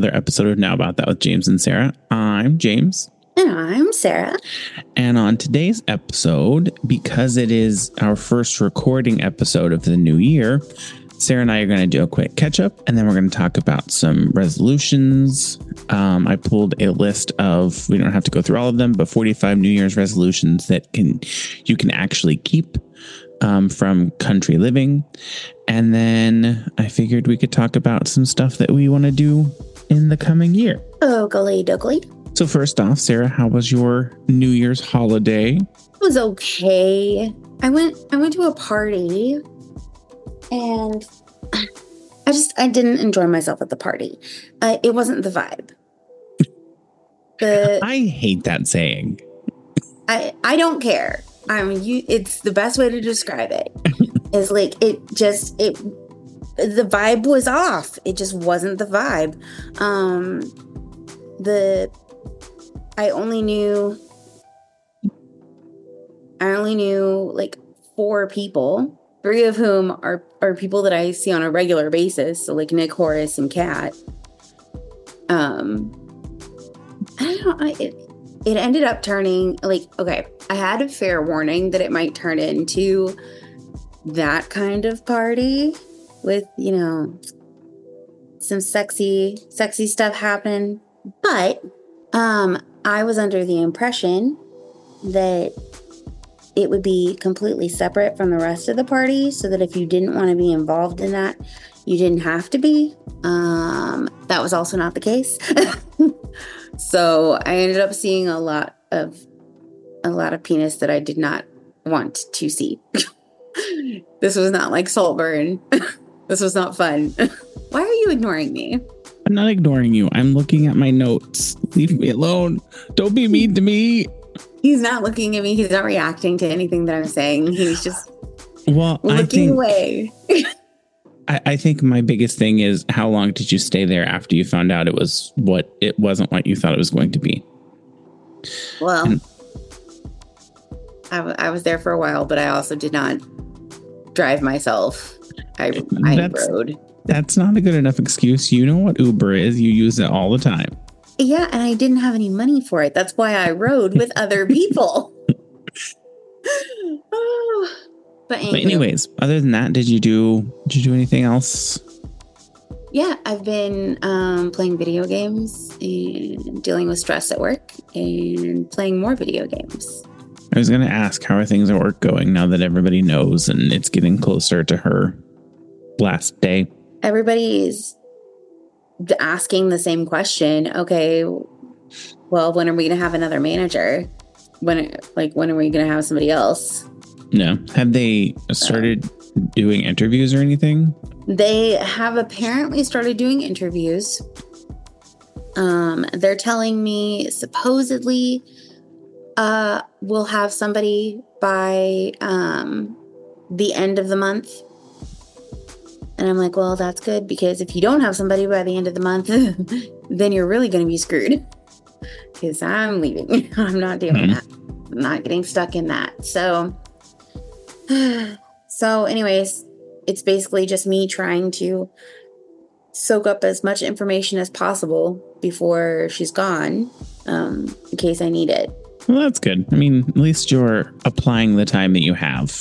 and welcome to another episode of Now About That with James and Sarah. I'm James. And I'm Sarah. And on today's episode, because it is our first recording episode of the new year, Sarah and I are going to do a quick catch up and then we're going to talk about some resolutions. Um, I pulled a list of, we don't have to go through all of them, but 45 New Year's resolutions that can you can actually keep um, from country living. And then I figured we could talk about some stuff that we want to do in the coming year. Oakley dokley. So, first off, Sarah, how was your New Year's holiday? It was okay. I went I went to a party and I just I didn't enjoy myself at the party. Uh, it wasn't the vibe. The I hate that saying. I I don't care. I mean, you. It's the best way to describe it. it. is like it just it. The vibe was off. It just wasn't the vibe. Um, the I only knew. I only knew like four people, three of whom are are people that I see on a regular basis. So like Nick, Horace, and Kat. Um, I don't. I, it, it ended up turning like okay i had a fair warning that it might turn into that kind of party with you know some sexy sexy stuff happen but um i was under the impression that it would be completely separate from the rest of the party so that if you didn't want to be involved in that you didn't have to be um that was also not the case So I ended up seeing a lot of a lot of penis that I did not want to see. this was not like Saltburn. this was not fun. Why are you ignoring me? I'm not ignoring you. I'm looking at my notes. Leave me alone. Don't be mean to me. He's not looking at me. He's not reacting to anything that I'm saying. He's just well looking think, away. I, I think my biggest thing is how long did you stay there after you found out it was what it wasn't what you thought it was going to be? Well, and, I, w- I was there for a while, but I also did not drive myself. I, I that's, rode. That's not a good enough excuse. You know what Uber is. You use it all the time. Yeah, and I didn't have any money for it. That's why I rode with other people. oh. But, but anyways, other than that, did you do did you do anything else? Yeah, I've been um, playing video games and dealing with stress at work and playing more video games. I was going to ask how are things at work going now that everybody knows and it's getting closer to her last day. Everybody's asking the same question. Okay, well, when are we going to have another manager? When like when are we going to have somebody else? No. Have they started doing interviews or anything? They have apparently started doing interviews. Um, they're telling me supposedly uh, we'll have somebody by um, the end of the month. And I'm like, well, that's good because if you don't have somebody by the end of the month, then you're really going to be screwed. Because I'm leaving. I'm not doing mm-hmm. that. I'm not getting stuck in that. So so, anyways, it's basically just me trying to soak up as much information as possible before she's gone um, in case I need it. Well, that's good. I mean, at least you're applying the time that you have.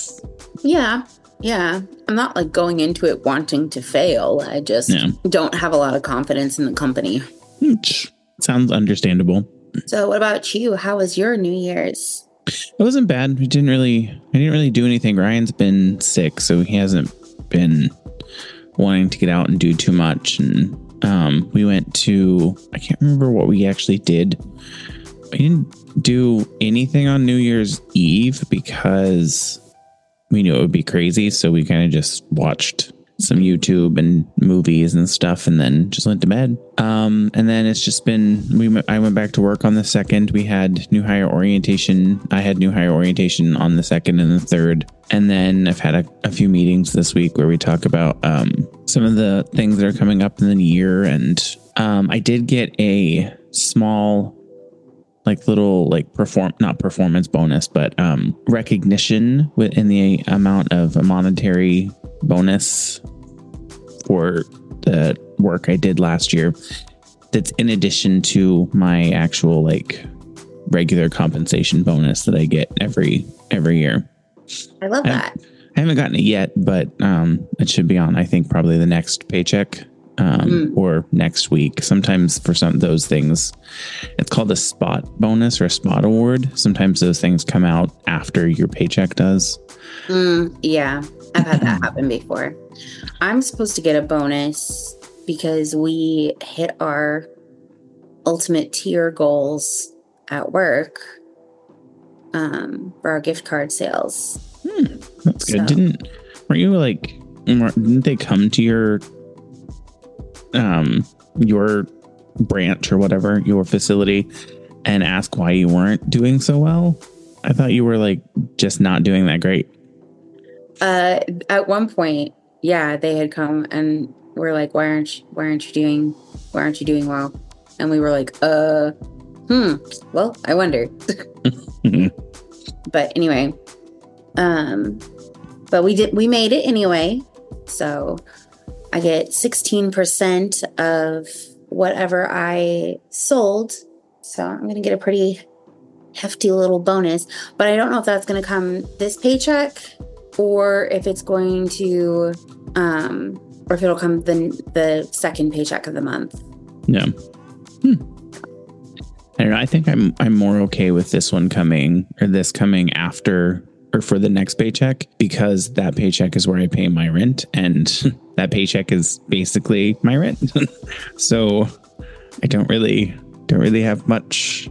Yeah. Yeah. I'm not like going into it wanting to fail. I just yeah. don't have a lot of confidence in the company. Which sounds understandable. So, what about you? How was your New Year's? It wasn't bad. We didn't really, I didn't really do anything. Ryan's been sick, so he hasn't been wanting to get out and do too much. And um, we went to, I can't remember what we actually did. We didn't do anything on New Year's Eve because we knew it would be crazy. So we kind of just watched some YouTube and movies and stuff, and then just went to bed. Um, and then it's just been we. I went back to work on the second. We had new hire orientation. I had new hire orientation on the second and the third, and then I've had a, a few meetings this week where we talk about um, some of the things that are coming up in the year. And um, I did get a small like little like perform not performance bonus but um recognition within the amount of a monetary bonus for the work I did last year. That's in addition to my actual like regular compensation bonus that I get every every year. I love I- that. I haven't gotten it yet, but um, it should be on. I think probably the next paycheck um, Mm. or next week. Sometimes for some those things, it's called a spot bonus or a spot award. Sometimes those things come out after your paycheck does. Mm, yeah, I've had that happen before. I'm supposed to get a bonus because we hit our ultimate tier goals at work um, for our gift card sales. That's good. So- Didn't were you like? Didn't they come to your um your branch or whatever your facility and ask why you weren't doing so well? I thought you were like just not doing that great. Uh, at one point, yeah, they had come and were like, "Why aren't you, why aren't you doing why aren't you doing well?" And we were like, "Uh, hmm. Well, I wonder." but anyway, um, but we did we made it anyway. So I get sixteen percent of whatever I sold. So I'm gonna get a pretty hefty little bonus. But I don't know if that's gonna come this paycheck or if it's going to um or if it'll come the the second paycheck of the month. No. Hmm. I don't know. I think I'm I'm more okay with this one coming or this coming after or for the next paycheck because that paycheck is where I pay my rent and that paycheck is basically my rent. so I don't really don't really have much.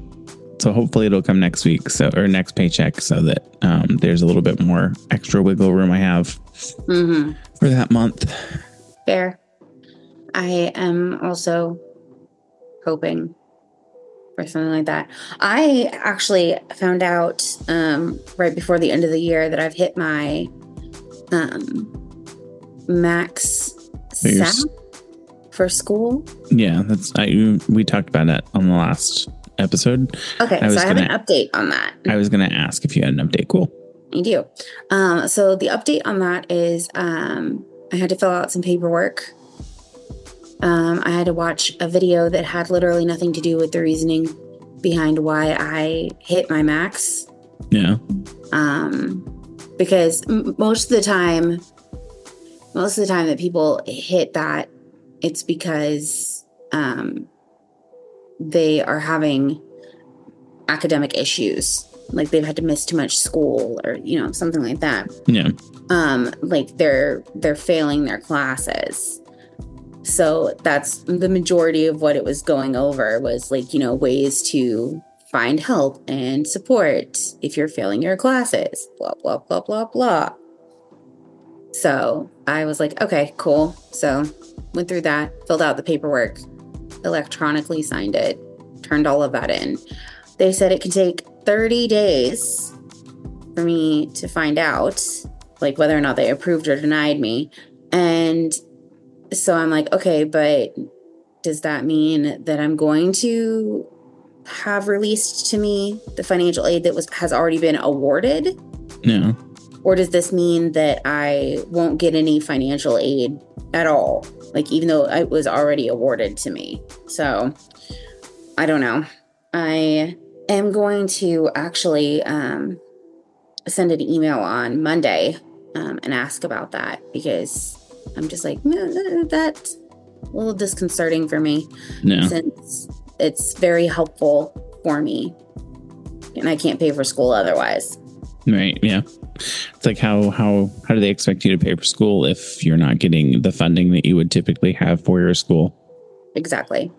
So hopefully it'll come next week so or next paycheck so that um, there's a little bit more extra wiggle room I have Mm-hmm. for that month. Fair. I am also hoping for something like that. I actually found out um, right before the end of the year that I've hit my um, max SAP for school. Yeah, that's I we talked about that on the last episode. Okay, I so I have gonna- an update on that. I was going to ask if you had an update. Cool. I do. Um, so the update on that is um, I had to fill out some paperwork. Um, I had to watch a video that had literally nothing to do with the reasoning behind why I hit my max. Yeah. Um, because m- most of the time, most of the time that people hit that, it's because um, they are having academic issues, like they've had to miss too much school or you know something like that. Yeah. Um, like they're they're failing their classes. So that's the majority of what it was going over was like you know ways to find help and support if you're failing your classes. Blah blah blah blah blah. So I was like, okay, cool. So went through that, filled out the paperwork, electronically signed it, turned all of that in. They said it can take 30 days for me to find out, like whether or not they approved or denied me. And so I'm like, okay, but does that mean that I'm going to have released to me the financial aid that was has already been awarded? Yeah. Or does this mean that I won't get any financial aid at all? Like, even though it was already awarded to me. So, I don't know. I am going to actually um, send an email on Monday um, and ask about that because I'm just like, no, no, that's a little disconcerting for me No. since it's very helpful for me and I can't pay for school otherwise. Right. Yeah. It's like how how how do they expect you to pay for school if you're not getting the funding that you would typically have for your school? Exactly.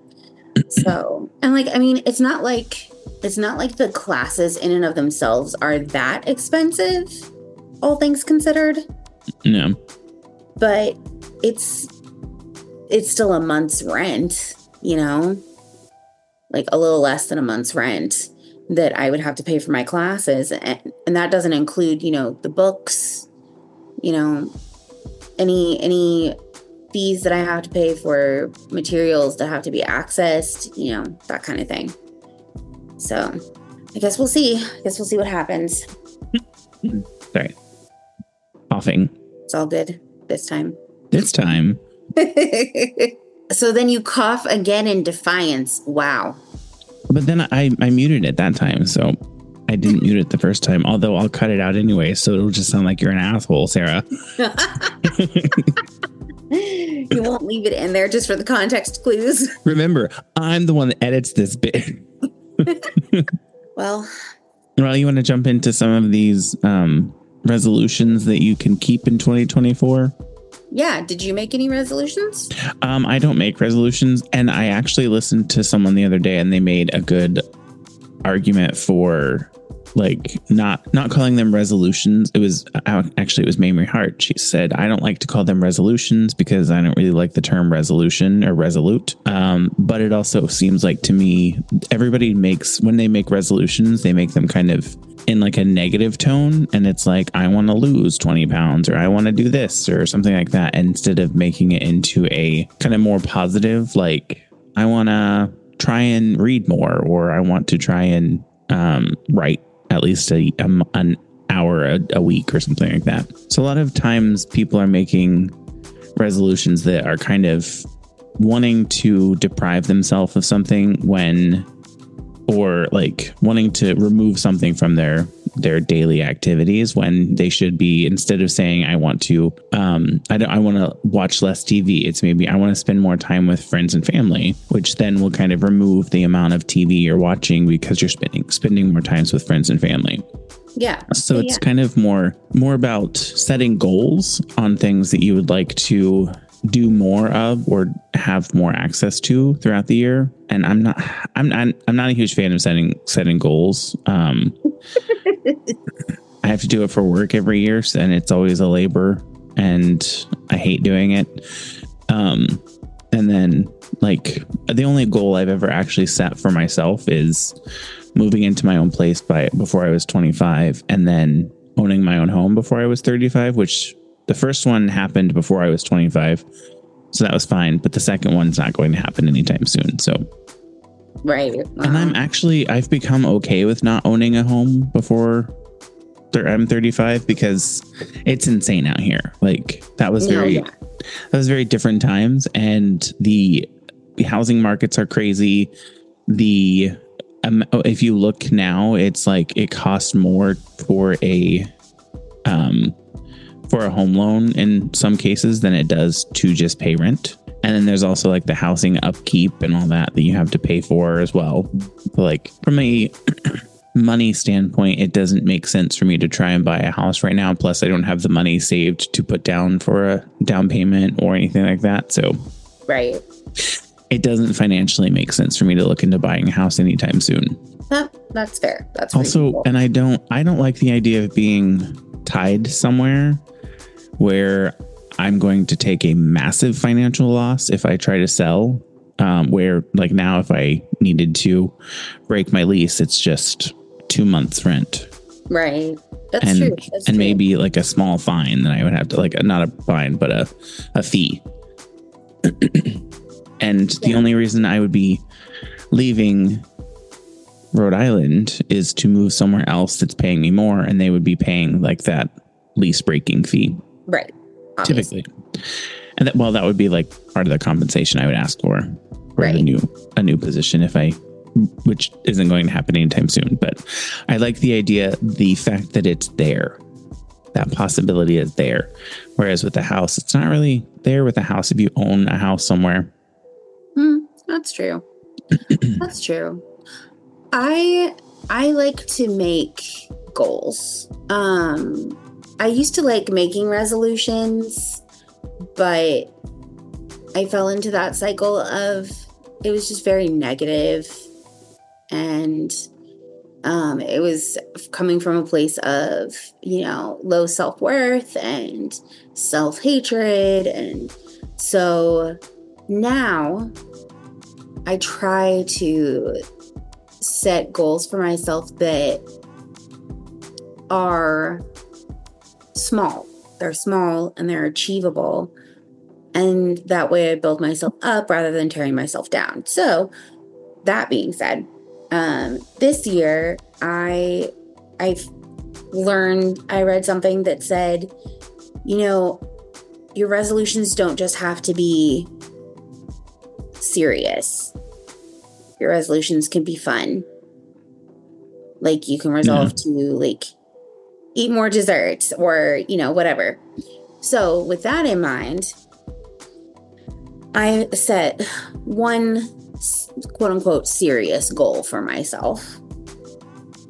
so, and like, I mean, it's not like it's not like the classes in and of themselves are that expensive, all things considered. No. But it's it's still a month's rent, you know, like a little less than a month's rent that I would have to pay for my classes, and, and that doesn't include, you know, the books, you know, any any fees that I have to pay for materials that have to be accessed, you know, that kind of thing. So I guess we'll see. I guess we'll see what happens. Sorry. Coughing. It's all good this time. This time. So then you cough again in defiance. Wow. But then I, I muted it that time, so I didn't mute it the first time. Although I'll cut it out anyway, so it'll just sound like you're an asshole, Sarah. you won't leave it in there just for the context clues. Remember, I'm the one that edits this bit. well, well, you want to jump into some of these um, resolutions that you can keep in 2024? Yeah. Did you make any resolutions? Um, I don't make resolutions. And I actually listened to someone the other day and they made a good argument for like not not calling them resolutions. It was uh, actually it was Mamrie Hart. She said, "I don't like to call them resolutions because I don't really like the term resolution or resolute." Um, but it also seems like to me, everybody makes when they make resolutions, they make them kind of in like a negative tone, and it's like I want to lose twenty pounds or I want to do this or something like that, instead of making it into a kind of more positive, like I want to try and read more or I want to try and um, write at least a, a an hour a, a week or something like that. So a lot of times people are making resolutions that are kind of wanting to deprive themselves of something when or like wanting to remove something from their their daily activities when they should be instead of saying I want to um I don't I want to watch less TV it's maybe I want to spend more time with friends and family which then will kind of remove the amount of TV you're watching because you're spending spending more times with friends and family. Yeah. So yeah, it's yeah. kind of more more about setting goals on things that you would like to do more of or have more access to throughout the year. And I'm not I'm not I'm not a huge fan of setting setting goals. Um I have to do it for work every year and it's always a labor and I hate doing it. Um and then like the only goal I've ever actually set for myself is moving into my own place by before I was 25 and then owning my own home before I was 35, which the first one happened before I was 25. So that was fine, but the second one's not going to happen anytime soon. So right. and I'm actually I've become okay with not owning a home before I'm 35 because it's insane out here. Like that was very yeah. that was very different times and the housing markets are crazy. The um, if you look now, it's like it costs more for a um for a home loan in some cases than it does to just pay rent. And then there's also like the housing upkeep and all that that you have to pay for as well. Like from a money standpoint, it doesn't make sense for me to try and buy a house right now. Plus, I don't have the money saved to put down for a down payment or anything like that. So Right. it doesn't financially make sense for me to look into buying a house anytime soon. That, that's fair. That's Also, reasonable. and I don't I don't like the idea of being tied somewhere where I'm going to take a massive financial loss if I try to sell. Um, where like now, if I needed to break my lease, it's just two months rent right. That's and true. That's and true. maybe like a small fine that I would have to like not a fine but a a fee. and the only reason I would be leaving Rhode Island is to move somewhere else that's paying me more, and they would be paying like that lease breaking fee right. Obviously. typically. And that well, that would be like part of the compensation I would ask for for a new a new position if I which isn't going to happen anytime soon. But I like the idea, the fact that it's there. That possibility is there. Whereas with the house, it's not really there with a house if you own a house somewhere. Hmm, that's true. that's true. I I like to make goals. Um I used to like making resolutions, but I fell into that cycle of it was just very negative. And um it was coming from a place of, you know, low self-worth and self-hatred. And so now I try to set goals for myself that are small. They're small and they're achievable. And that way I build myself up rather than tearing myself down. So, that being said, um, this year I I've learned I read something that said, you know, your resolutions don't just have to be serious. Your resolutions can be fun. Like you can resolve to like eat more desserts or, you know, whatever. So, with that in mind, I set one quote unquote serious goal for myself,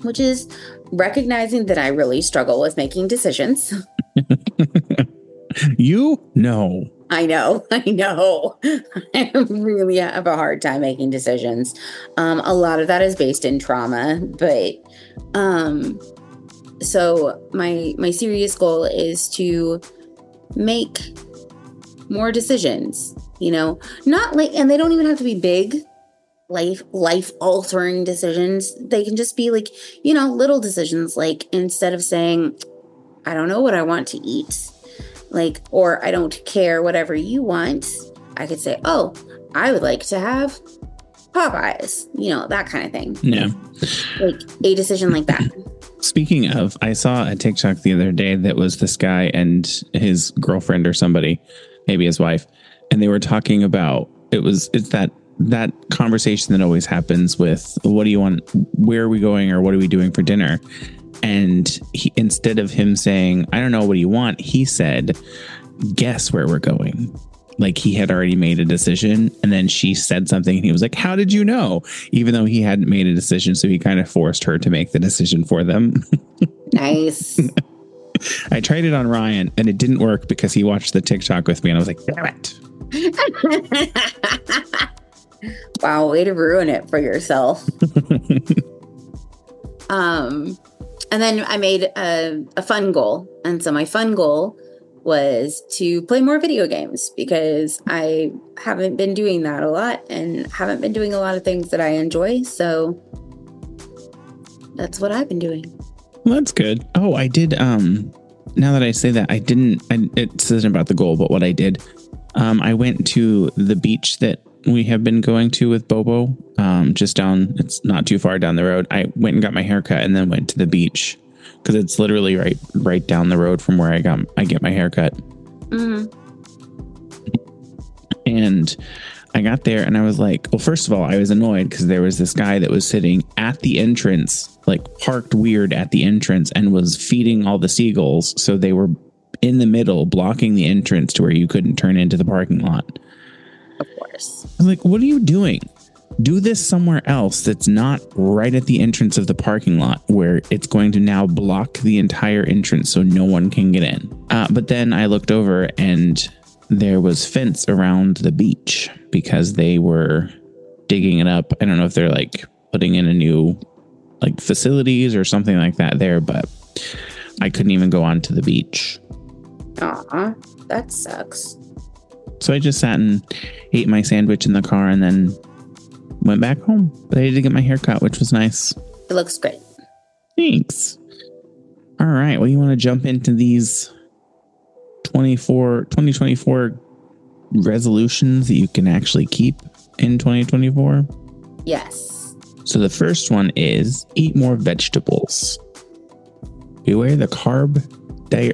which is recognizing that I really struggle with making decisions. You? know. I know, I know. I really have a hard time making decisions. Um, a lot of that is based in trauma, but um, so my my serious goal is to make more decisions. You know, not like, and they don't even have to be big, life life altering decisions. They can just be like, you know, little decisions. Like instead of saying, I don't know what I want to eat like or i don't care whatever you want i could say oh i would like to have popeyes you know that kind of thing Yeah. like a decision like that Speaking of, I saw a TikTok the other day that was this guy and his girlfriend or somebody, maybe his wife, and they were talking about it was it's that that conversation that always happens with what do you want where are we going or what are we doing for dinner? And he, instead of him saying i don't know what do you want he said guess where we're going like he had already made a decision and then she said something and he was like how did you know? Even though he hadn't made a decision so he kind of forced her to make the decision for them. Nice. I tried it on ryan and it didn't work because he watched the tiktok with me and i was like damn it. Wow way to ruin it for yourself. Um and then i made a, a fun goal and so my fun goal was to play more video games because i haven't been doing that a lot and haven't been doing a lot of things that i enjoy so that's what i've been doing Well, that's good. Oh, I did. Um, now that I say that, I didn't. I, it says about the goal, but what I did, um, I went to the beach that we have been going to with Bobo. Um, just down. It's not too far down the road. I went and got my haircut, and then went to the beach because it's literally right, right down the road from where I got I get my haircut. mm, And I got there and I was like, well, first of all, I was annoyed because there was this guy that was sitting at the entrance, like parked weird at the entrance and was feeding all the seagulls. So they were in the middle, blocking the entrance to where you couldn't turn into the parking lot. of course I was like, what are you doing? Do this somewhere else that's not right at the entrance of the parking lot where it's going to now block the entire entrance so no one can get in. Uh, but then I looked over and there was fence around the beach because they were digging it up. I don't know if they're like putting in a new like facilities or something like that there, but I couldn't even go onto the beach. Aw, that sucks So I just sat and ate my sandwich in the car and then went back home. But I did get my hair cut, which was nice. it looks great Thanks. All right. Well, you want to jump into these 24, 2024 resolutions that you can actually keep in 2024? yes So the first one is eat more vegetables. Beware the carb di-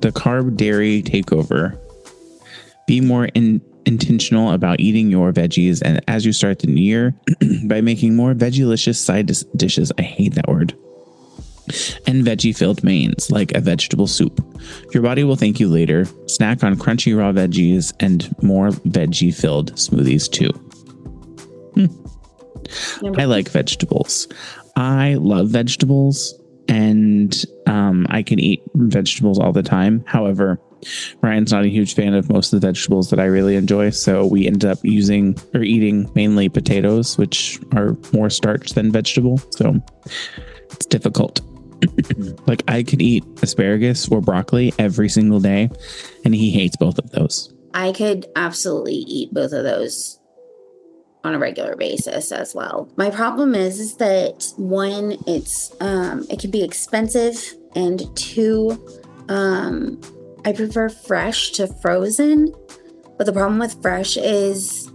the carb dairy takeover. Be more in- intentional about eating your veggies and as you start the new year by making more veggielicious side dis- dishes. I hate that word. And veggie filled mains like a vegetable soup. Your body will thank you later. Snack on crunchy raw veggies and more veggie filled smoothies too. I like vegetables. I love vegetables and um, I can eat vegetables all the time. However, Ryan's not a huge fan of most of the vegetables that I really enjoy. So we ended up using or eating mainly potatoes, which are more starch than vegetable. So it's difficult. like I could eat asparagus or broccoli every single day, and he hates both of those. I could absolutely eat both of those on a regular basis as well. My problem is, is that one, it's um, it can be expensive, and two, um, I prefer fresh to frozen. But the problem with fresh is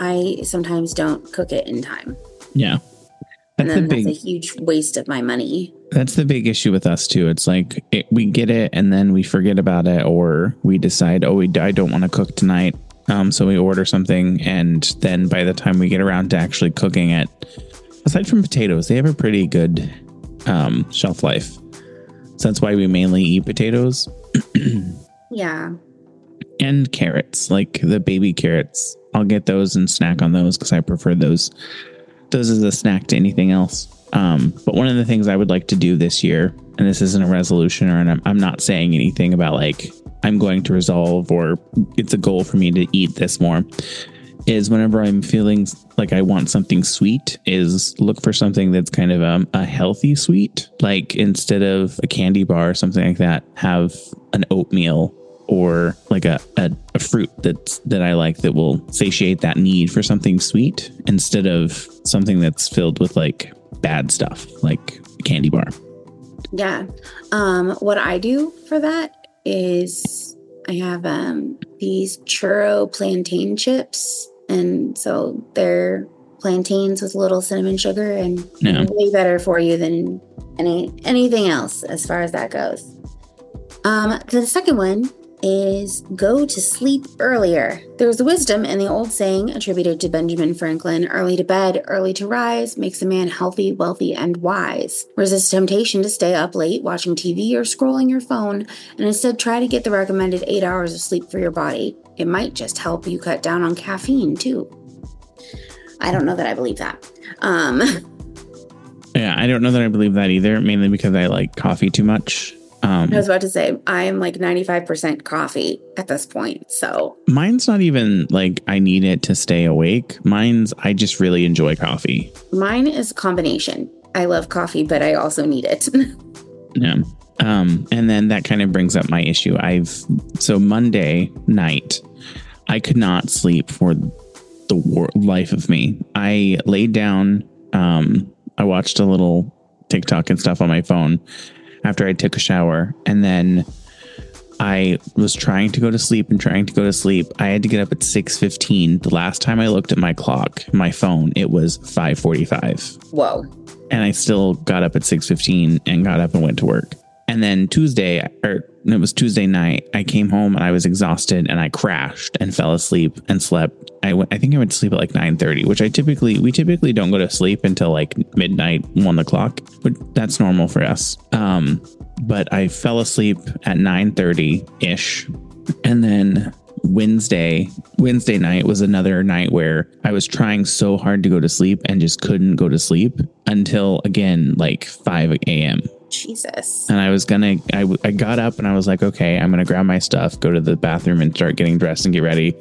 I sometimes don't cook it in time, Yeah. and That's the big that's a huge waste of my money. That's the big issue with us too. It's like it, we get it and then we forget about it, or we decide, oh, we I don't want to cook tonight, Um, so we order something, and then by the time we get around to actually cooking it, aside from potatoes, they have a pretty good um, shelf life. So that's why we mainly eat potatoes Yeah. and carrots, like the baby carrots. I'll get those and snack on those because I prefer those. Those as a snack to anything else. Um, but one of the things I would like to do this year, and this isn't a resolution, or I'm, I'm not saying anything about like I'm going to resolve or it's a goal for me to eat this more, is whenever I'm feeling like I want something sweet, is look for something that's kind of um, a healthy sweet. Like instead of a candy bar or something like that, have an oatmeal or like a, a, a fruit that's that I like that will satiate that need for something sweet instead of something that's filled with like bad stuff like a candy bar. Yeah. Um, what I do for that is I have um these churro plantain chips. And so they're plantains with a little cinnamon sugar and Yeah. way better for you than any anything else as far as that goes. Um, the second one is go to sleep earlier. There's wisdom in the old saying attributed to Benjamin Franklin early to bed, early to rise makes a man healthy, wealthy, and wise. Resist temptation to stay up late watching TV or scrolling your phone, and instead try to get the recommended eight hours of sleep for your body. It might just help you cut down on caffeine, too. I don't know that I believe that. Um, Yeah, I don't know that I believe that either, mainly because I like coffee too much. Um, I was about to say, I am like 95% coffee at this point. So, mine's not even like I need it to stay awake. Mine's I just really enjoy coffee. mine is a combination. I love coffee, but I also need it. Yeah. Um, and then that kind of brings up my issue. I've so Monday night, I could not sleep for the war- life of me. I laid down. Um, I watched a little TikTok and stuff on my phone after I took a shower, and then I was trying to go to sleep and trying to go to sleep. I had to get up at six fifteen. The last time I looked at my clock, my phone, it was five forty five Whoa. and I still got up at 6:15 and got up and went to work. And then Tuesday or it was Tuesday night, I came home and I was exhausted and I crashed and fell asleep and slept. I think I went to sleep at like 9:30, which I typically we typically don't go to sleep until like midnight, one o'clock, but that's normal for us. Um, but I fell asleep at 9:30 ish, and then Wednesday, Wednesday night was another night where I was trying so hard to go to sleep and just couldn't go to sleep until again like 5 a.m. Jesus. And I was gonna, I, I got up and I was like, okay, I'm gonna grab my stuff, go to the bathroom and start getting dressed and get ready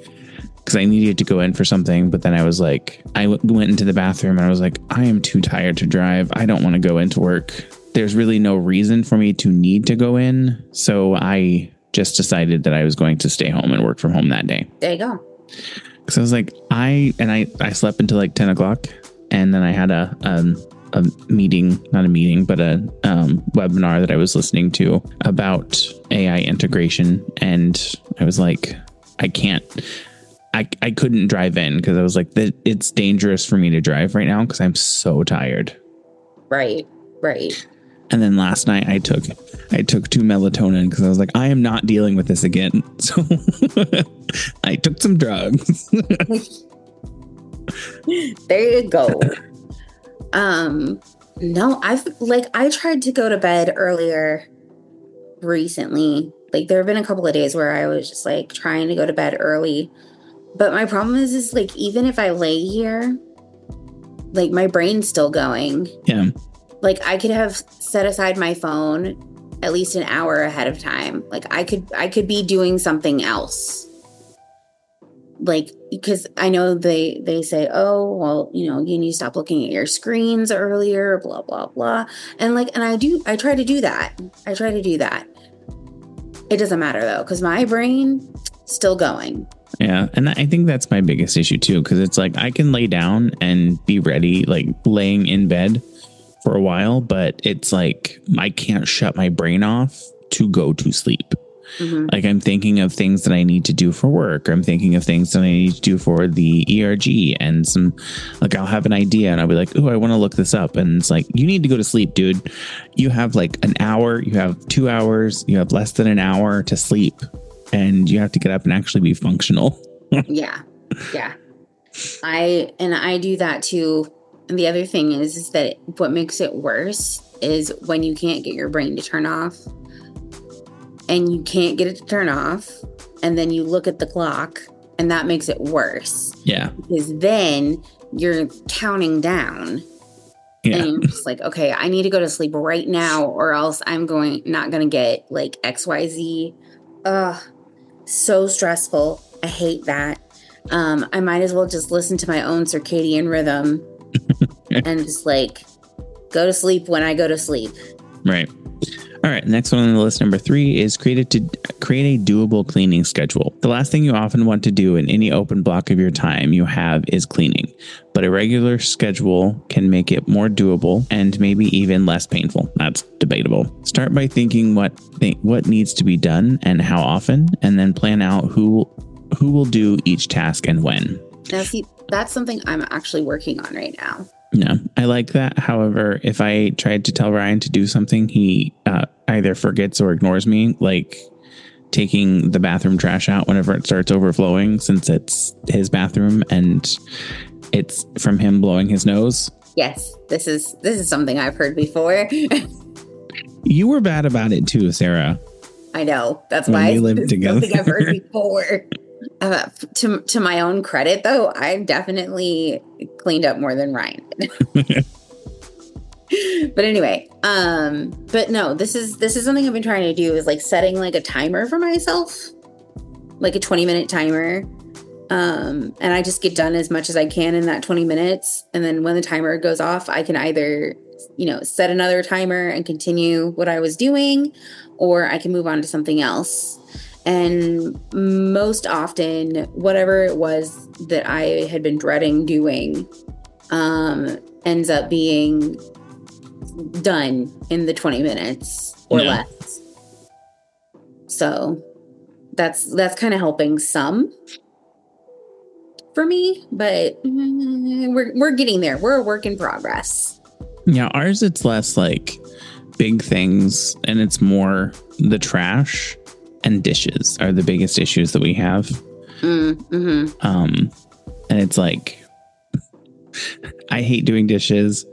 because I needed to go in for something. But then I was like, I w- went into the bathroom and I was like, I am too tired to drive. I don't want to go into work. There's really no reason for me to need to go in. So I just decided that I was going to stay home and work from home that day. There you go. Cause I was like, I and I I slept until like ten o'clock, and then I had a um, a meeting, not a meeting, but a um, webinar that I was listening to about AI integration, and I was like, I can't. I, I couldn't drive in because I was like, it's dangerous for me to drive right now because I'm so tired. Right. Right. And then last night I took I took two melatonin because I was like, I am not dealing with this again. So I took some drugs. There you go. Um, no, I've like I tried to go to bed earlier recently. Like there have been a couple of days where I was just like trying to go to bed early. But my problem is is like even if I lay here, like my brain's still going. yeah. Like I could have set aside my phone at least an hour ahead of time. Like I could I could be doing something else. Like because I know they they say, "Oh, well, you know, you need to stop looking at your screens earlier, blah blah blah." And like and I do I try to do that. I try to do that. It doesn't matter though cuz my brain still going. Yeah. And I think that's my biggest issue too. Cause it's like I can lay down and be ready, like laying in bed for a while, but it's like I can't shut my brain off to go to sleep. Mhm. Like I'm thinking of things that I need to do for work, or I'm thinking of things that I need to do for the ERG, and some like I'll have an idea and I'll be like, oh, I want to look this up, and it's like you need to go to sleep, dude. You have like an hour, you have two hours, you have less than an hour to sleep, and you have to get up and actually be functional. yeah. Yeah. I and I do that too. And the other thing is, is that what makes it worse is when you can't get your brain to turn off and you can't get it to turn off and then you look at the clock and that makes it worse Yeah. because then you're counting down Yeah. and you're just like okay i need to go to sleep right now or else i'm going not gonna get like xyz ugh so stressful i hate that um i might as well just listen to my own circadian rhythm and just like go to sleep when i go to sleep Right. All right. Next one on the list, number three, is create a, to create a doable cleaning schedule. The last thing you often want to do in any open block of your time you have is cleaning, but a regular schedule can make it more doable and maybe even less painful. That's debatable. Start by thinking what th- what needs to be done and how often, and then plan out who who will do each task and when. now see that's something i'm actually working on right now No, I like that. However, if I tried to tell Ryan to do something, he uh, either forgets or ignores me, like taking the bathroom trash out whenever it starts overflowing, since it's his bathroom and it's from him blowing his nose. yes this is this is something i've heard before You were bad about it too, Sarah. I know. That's When why we lived together. something I've heard before. Uh, to to my own credit, though, I've definitely cleaned up more than Ryan. but anyway, um, but no, this is this is something I've been trying to do is like setting like a timer for myself, like a twenty minute timer. Um, and I just get done as much as I can in that 20 minutes. And then when the timer goes off, I can either, you know, set another timer and continue what I was doing, or I can move on to something else. And most often, whatever it was that I had been dreading doing um, ends up being done in the 20 minutes or Yeah. less. So that's that's kind of helping some for me, but we're we're getting there. We're a work in progress. Yeah, ours it's less like big things and it's more the trash and dishes are the biggest issues that we have. Mm, hmm Um, and it's like, I hate doing dishes.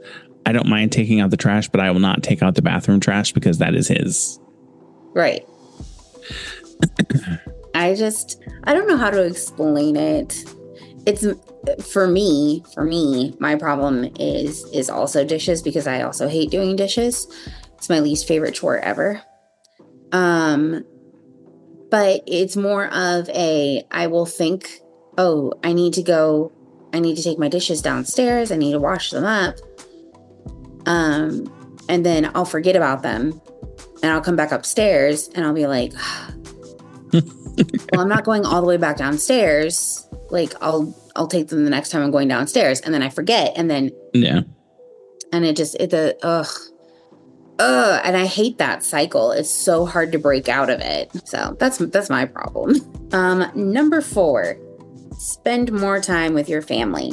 I don't mind taking out the trash, but I will not take out the bathroom trash because that is his. Right. I just I don't know how to explain it. It's for me, for me, my problem is is also dishes because I also hate doing dishes. It's my least favorite chore ever. Um but it's more of a I will think, "Oh, I need to go I need to take my dishes downstairs. I need to wash them up." Um and then I'll forget about them and I'll come back upstairs and I'll be like, well, I'm not going all the way back downstairs. Like I'll I'll take them the next time I'm going downstairs, and then I forget, and then Yeah. and it just it the ugh ugh, and I hate that cycle. It's so hard to break out of it. So that's that's my problem. Um, number four, spend more time with your family.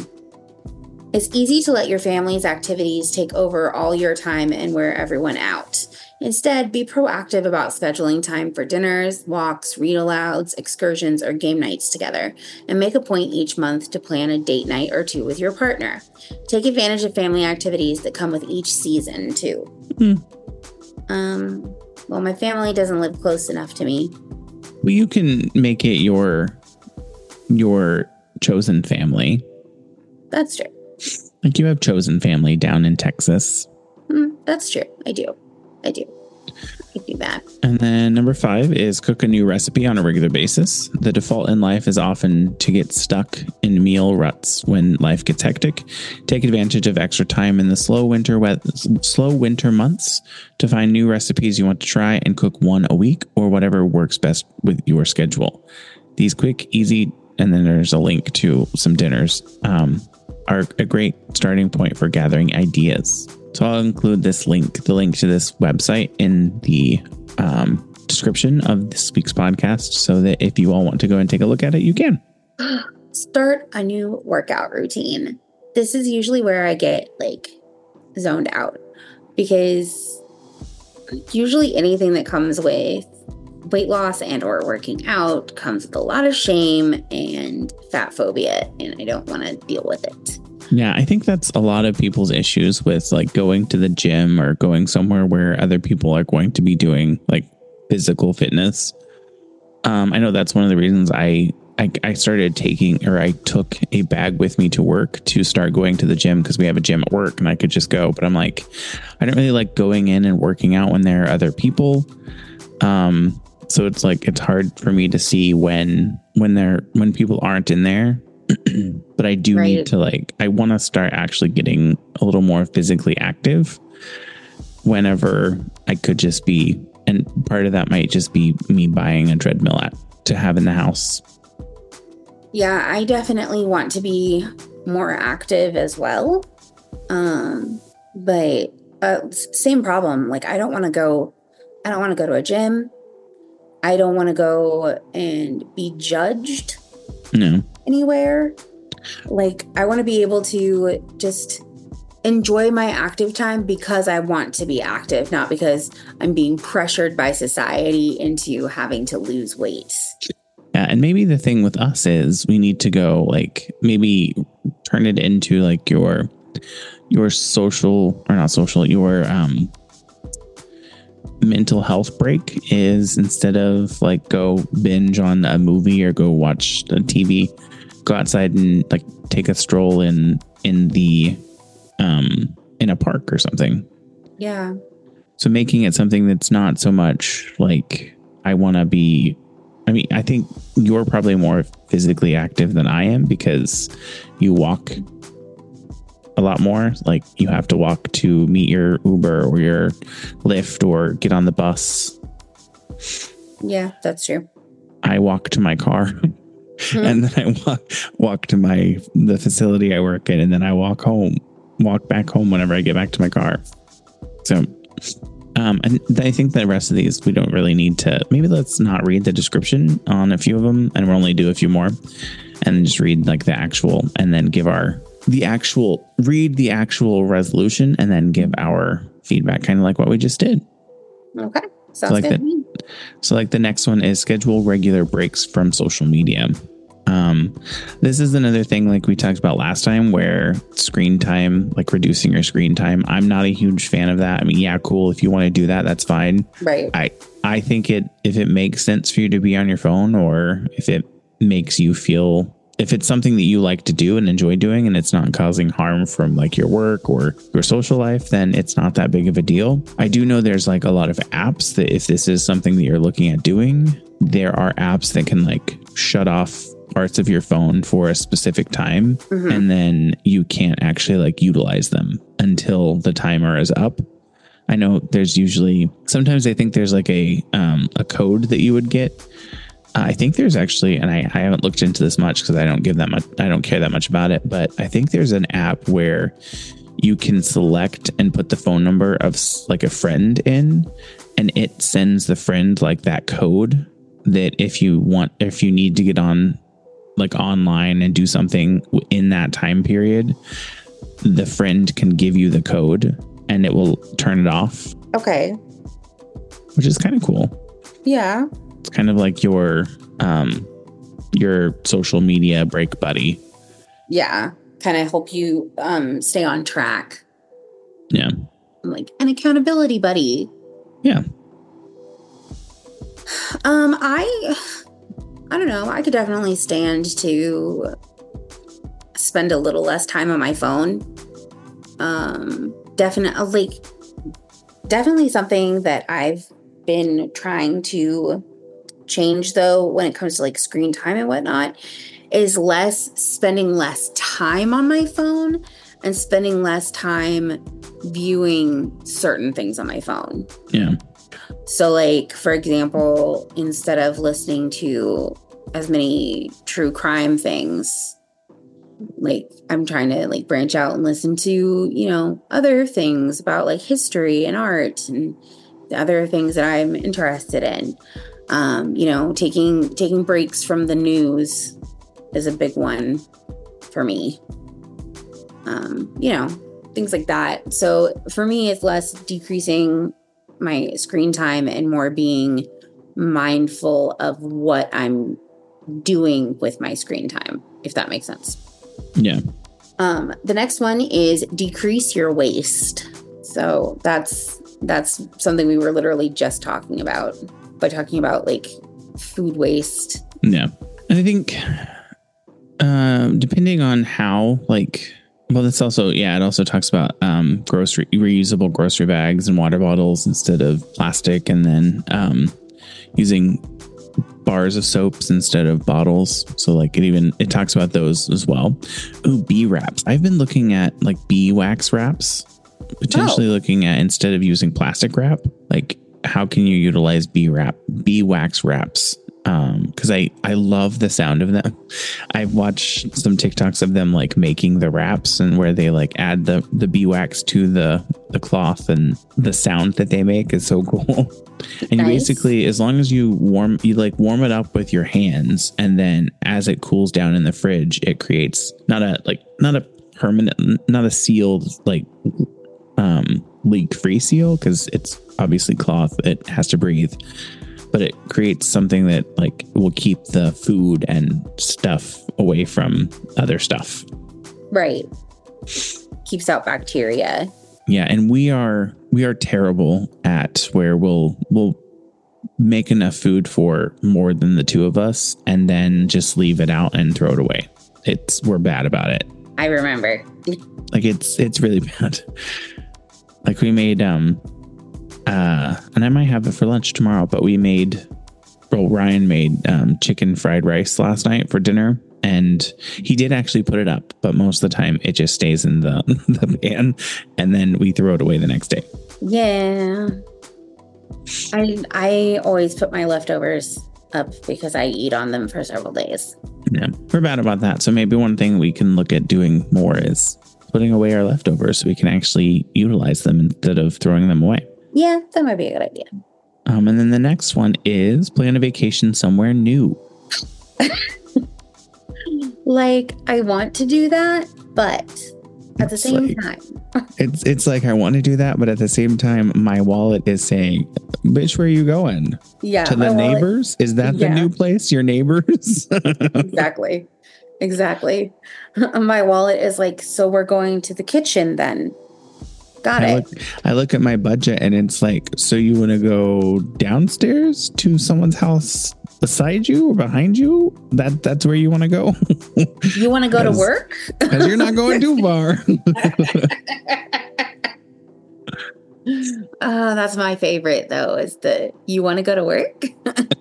It's easy to let your family's activities take over all your time and wear everyone out. Instead, be proactive about scheduling time for dinners, walks, read alouds, excursions, or game nights together, and make a point each month to plan a date night or two with your partner. Take advantage of family activities that come with each season, too. Hmm. Um, well, my family doesn't live close enough to me. Well, you can make it your your chosen family. That's true. Like you have chosen family down in Texas. Hmm, that's true. I do. I do. I do that. And then number five is cook a new recipe on a regular basis. The default in life is often to get stuck in meal ruts when life gets hectic. Take advantage of extra time in the slow winter slow winter months to find new recipes you want to try and cook one a week or whatever works best with your schedule. These quick, easy, and then there's a link to some dinners. Um, are a great starting point for gathering ideas. So I'll include this link, the link to this website in the um, description of this week's podcast so that if you all want to go and take a look at it, you can. Start a new workout routine. This is usually where I get like zoned out because usually anything that comes with weight loss and or working out comes with a lot of shame and fat phobia and I don't want to deal with it. Yeah, I think that's a lot of people's issues with like going to the gym or going somewhere where other people are going to be doing like physical fitness. Um, I know that's one of the reasons I, I I started taking or I took a bag with me to work to start going to the gym because we have a gym at work and I could just go. But I'm like, I don't really like going in and working out when there are other people. Um, so it's like it's hard for me to see when when there when people aren't in there but I do right. need to like I want to start actually getting a little more physically active whenever I could just be and part of that might just be me buying a treadmill at, to have in the house. Yeah, I definitely want to be more active as well. Um but uh, same problem. Like I don't want to go I don't want to go to a gym. I don't want to go and be judged. No anywhere. Like, I want to be able to just enjoy my active time because I want to be active, not because I'm being pressured by society into having to lose weight. Yeah, and maybe the thing with us is we need to go like maybe turn it into like your your social or not social, your um mental health break is instead of like go binge on a movie or go watch the TV, go outside and like take a stroll in in the um in a park or something. Yeah. So making it something that's not so much like I want to be I mean, I think you're probably more physically active than I am because you walk a lot more. Like you have to walk to meet your Uber or your Lyft or get on the bus. Yeah, that's true. I walk to my car. Mm-hmm. and then I walk walk to my the facility I work in, and then I walk home, walk back home whenever I get back to my car. So, um, and I think the rest of these we don't really need to. Maybe let's not read the description on a few of them, and we'll only do a few more, and just read like the actual, and then give our the actual read the actual resolution, and then give our feedback, kind of like what we just did. Okay. Sounds so like good. The, so like the next one is schedule regular breaks from social media. Um, this is another thing like we talked about last time where screen time, like reducing your screen time. I'm not a huge fan of that. I mean, yeah, cool. If you want to do that, that's fine. Right. I, I think it, if it makes sense for you to be on your phone or if it makes you feel if it's something that you like to do and enjoy doing and it's not causing harm from like your work or your social life, then it's not that big of a deal. I do know there's like a lot of apps that if this is something that you're looking at doing, there are apps that can like shut off parts of your phone for a specific time mm-hmm. and then you can't actually like utilize them until the timer is up. I know there's usually sometimes I think there's like a um, a code that you would get I think there's actually, and I, I haven't looked into this much because I don't give that much, I don't care that much about it, but I think there's an app where you can select and put the phone number of like a friend in, and it sends the friend like that code that if you want, if you need to get on like online and do something in that time period, the friend can give you the code and it will turn it off. Okay. Which is kind of cool. Yeah. It's kind of like your um your social media break buddy. Yeah. Kind of help you um stay on track. Yeah. Like an accountability buddy. Yeah. Um I I don't know. I could definitely stand to spend a little less time on my phone. Um definitely like definitely something that I've been trying to change though when it comes to like screen time and whatnot is less spending less time on my phone and spending less time viewing certain things on my phone. Yeah. So like for example, instead of listening to as many true crime things, like I'm trying to like branch out and listen to, you know, other things about like history and art and the other things that I'm interested in. Um, you know, taking taking breaks from the news is a big one for me. Um, you know, things like that. So for me, it's less decreasing my screen time and more being mindful of what I'm doing with my screen time, if that makes sense. Yeah. Um, the next one is decrease your waste. So that's that's something we were literally just talking about by talking about like food waste. Yeah. And I think um depending on how like well that's also yeah, it also talks about um grocery reusable grocery bags and water bottles instead of plastic and then um using bars of soaps instead of bottles. So like it even it talks about those as well. Ooh, bee wraps. I've been looking at like bee wax wraps. Potentially Oh. looking at instead of using plastic wrap, like how can you utilize bee wrap, bee wax wraps? Um, because I I love the sound of them. I've watched some TikToks of them like making the wraps and where they like add the the bee wax to the the cloth and the sound that they make is so cool. And you basically, as long as you warm, you like warm it up with your hands, and then as it cools down in the fridge, it creates not a like not a permanent, not a sealed like um leak free seal because it's obviously cloth. It has to breathe, but it creates something that like will keep the food and stuff away from other stuff. Right. Keeps out bacteria. Yeah, and we are we are terrible at where we'll we'll make enough food for more than the two of us and then just leave it out and throw it away. It's we're bad about it. I remember. Like it's it's really bad. Like we made um uh and I might have it for lunch tomorrow, but we made well Ryan made um chicken fried rice last night for dinner and he did actually put it up, but most of the time it just stays in the the pan and then we throw it away the next day. Yeah. I I always put my leftovers up because I eat on them for several days. Yeah, we're bad about that. So maybe one thing we can look at doing more is putting away our leftovers so we can actually utilize them instead of throwing them away. Yeah, that might be a good idea. Um, and then the next one is plan a vacation somewhere new. Like I want to do that, but at the It's same like- time, It's it's like I want to do that, but at the same time, my wallet is saying, "Bitch, where are you going? yeah, to the wallet- neighbors? Is that the Yeah. new place? Your neighbors?" exactly, exactly. my wallet is like, so we're going to the kitchen then. Got I it. look, I look at my budget and it's like, so you want to go downstairs to someone's house beside you or behind you? That that's where you want to go You want to go to work? because you're not going too far. Uh, that's my favorite though. Is the you want to go to work?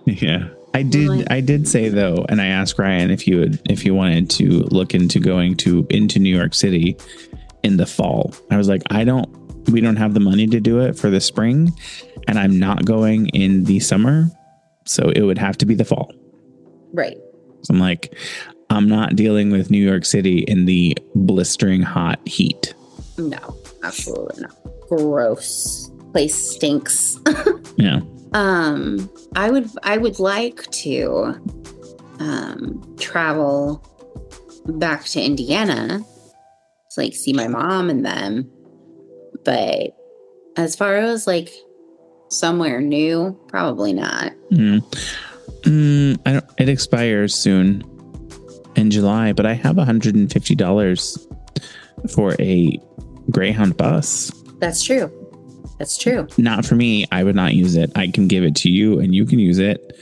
yeah. I did I did say though, and I asked Ryan if you would if you wanted to look into going to into New York City in the fall. I was like, I don't we don't have the money to do it for the spring, and I'm not going in the summer. So it would have to be the fall. right. So I'm like, I'm not dealing with New York City in the blistering hot heat. No, absolutely not. Gross. Place stinks. Yeah. Um, I would I would like to um travel back to Indiana to like see my mom and them. But as far as like somewhere new, probably not. Mm. Mm, I don't, it expires soon in July, but I have $150 for a Greyhound bus. That's true. That's true. Not for me. I would not use it. I can give it to you and you can use it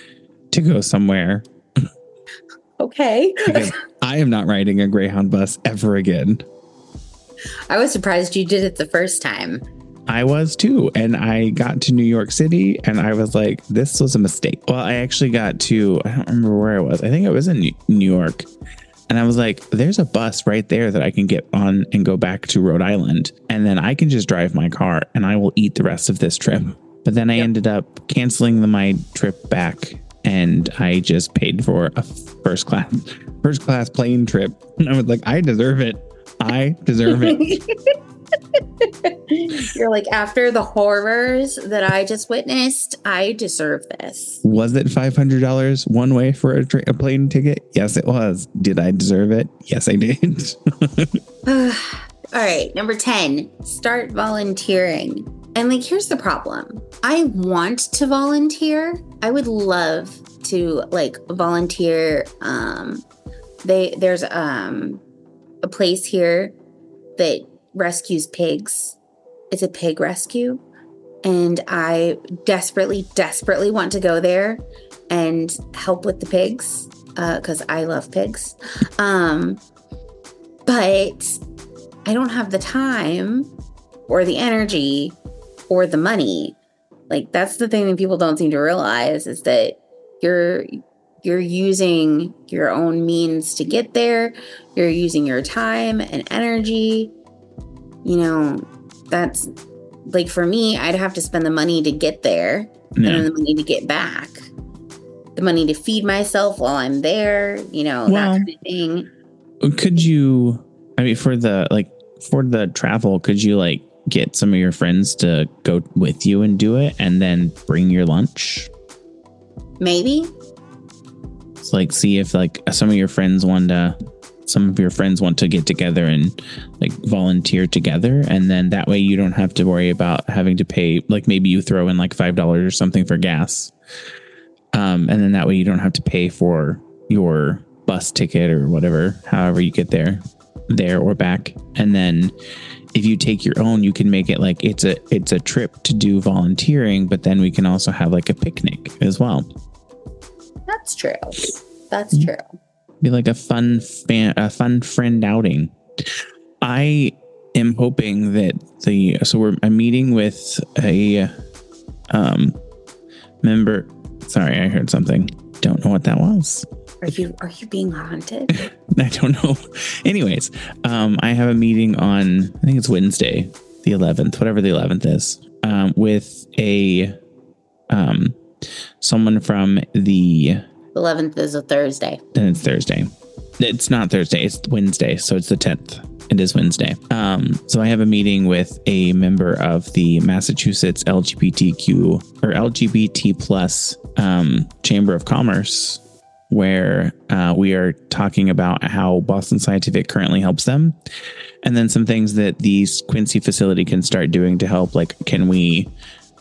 to go somewhere Okay. I am not riding a Greyhound bus ever again. I was surprised you did it the first time. I was too. And I got to New York City and I was like, this was a mistake. Well, I actually got to, I don't remember where I was. I think it was in New York. And I was like, there's a bus right there that I can get on and go back to Rhode Island. And then I can just drive my car and I will eat the rest of this trip. But then I Yep. ended up canceling the, my trip back and I just paid for a first class, first class plane trip. And I was like, I deserve it. I deserve it. You're like, after the horrors that I just witnessed, I deserve this. Was it five hundred dollars one way for a, tra- a plane ticket? Yes, it was. Did I deserve it? Yes, I did. All right, number 10, start volunteering. And like, here's the problem I want to volunteer. I would love to like volunteer. Um, they, there's um, a place here that rescues pigs. It's a pig rescue. And I desperately, desperately want to go there and help with the pigs because uh, I love pigs. Um, but I don't have the time or the energy or the money. Like that's the thing that people don't seem to realize is that you're you're using your own means to get there. You're using your time and energy. You know, that's like for me, I'd have to spend the money to get there yeah. and the money to get back. The money to feed myself while I'm there, you know, well, that kind of thing. Could you I mean for the like for the travel, could you like get some of your friends to go with you and do it and then bring your lunch? Maybe. It's like see if like some of your friends want to some of your friends want to get together and like volunteer together and then that way you don't have to worry about having to pay like maybe you throw in like five dollars or something for gas um, and then that way you don't have to pay for your bus ticket or whatever however you get there there or back and then if you take your own, you can make it like it's a it's a trip to do volunteering, but then we can also have like a picnic as well. That's true. That's mm-hmm. true. Be like a fun fan, a fun friend outing. I am hoping that the so we're I'm meeting with a um member. Sorry, I heard something. Don't know what that was. Are you are you being haunted? I don't know. Anyways, um, I have a meeting on I think it's Wednesday, the 11th, whatever the 11th is, um, with a um, someone from the 11th is a Thursday. Then it's Thursday. It's not Thursday. It's Wednesday, so it's the 10th. It is Wednesday. Um, so I have a meeting with a member of the Massachusetts LGBTQ or LGBT plus um, Chamber of Commerce where uh, we are talking about how Boston Scientific currently helps them, and then some things that the Quincy facility can start doing to help. Like, can we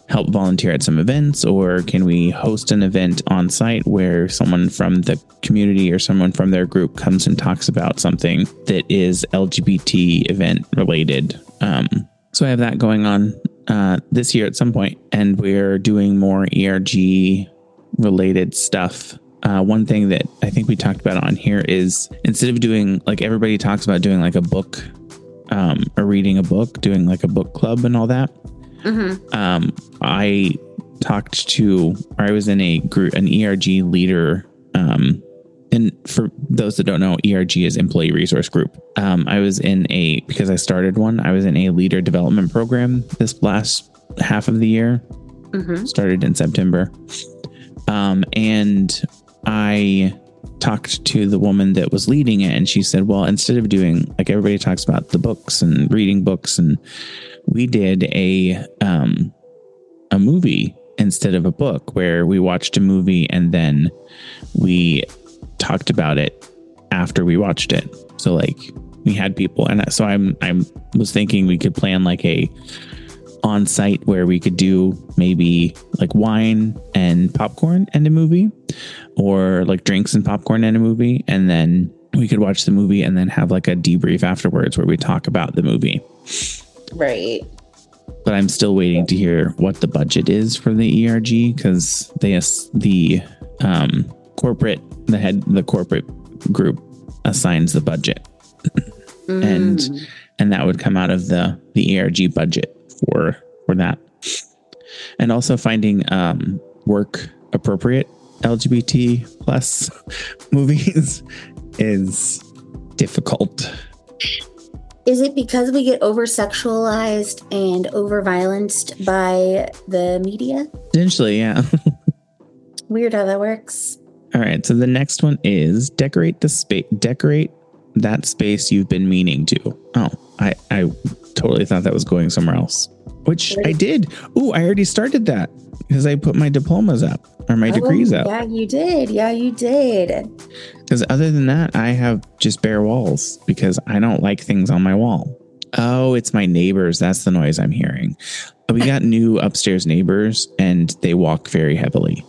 help volunteer at some events, or can we host an event on site where someone from the community or someone from their group comes and talks about something that is LGBT event related? Um, so I have that going on uh, this year at some point, and we're doing more ERG related stuff uh, one thing that I think we talked about on here is instead of doing like everybody talks about doing like a book um, or reading a book, doing like a book club and all that. Mm-hmm. Um, I talked to, or I was in a group, an ERG leader. Um, and for those that don't know, ERG is Employee Resource Group. Um, I was in a, because I started one, I was in a leader development program this last half of the year, mm-hmm. started in September. Um, and I talked to the woman that was leading it and she said, well, instead of doing like everybody talks about the books and reading books and we did a um a movie instead of a book where we watched a movie and then we talked about it after we watched it. So like we had people and so I'm I was thinking we could plan like a on site where we could do maybe like wine and popcorn and a movie or like drinks and popcorn and a movie and then we could watch the movie and then have like a debrief afterwards where we talk about the movie right but i'm still waiting to hear what the budget is for the erg because they the um corporate the head the corporate group assigns the budget mm. and and that would come out of the the erg budget for for that and also finding um work appropriate LGBT plus movies is difficult. Is it because we get over sexualized and over violenced by the media? Potentially, yeah. Weird how that works. All right, so the next one is decorate the space. Decorate that space you've been meaning to. Oh, I I totally thought that was going somewhere else. Which I did. Oh, I already started that because I put my diplomas up or my oh, degrees out. Yeah, you did. Yeah, you did. Because other than that, I have just bare walls because I don't like things on my wall. Oh, it's my neighbors. That's the noise I'm hearing. we got new upstairs neighbors and they walk very heavily.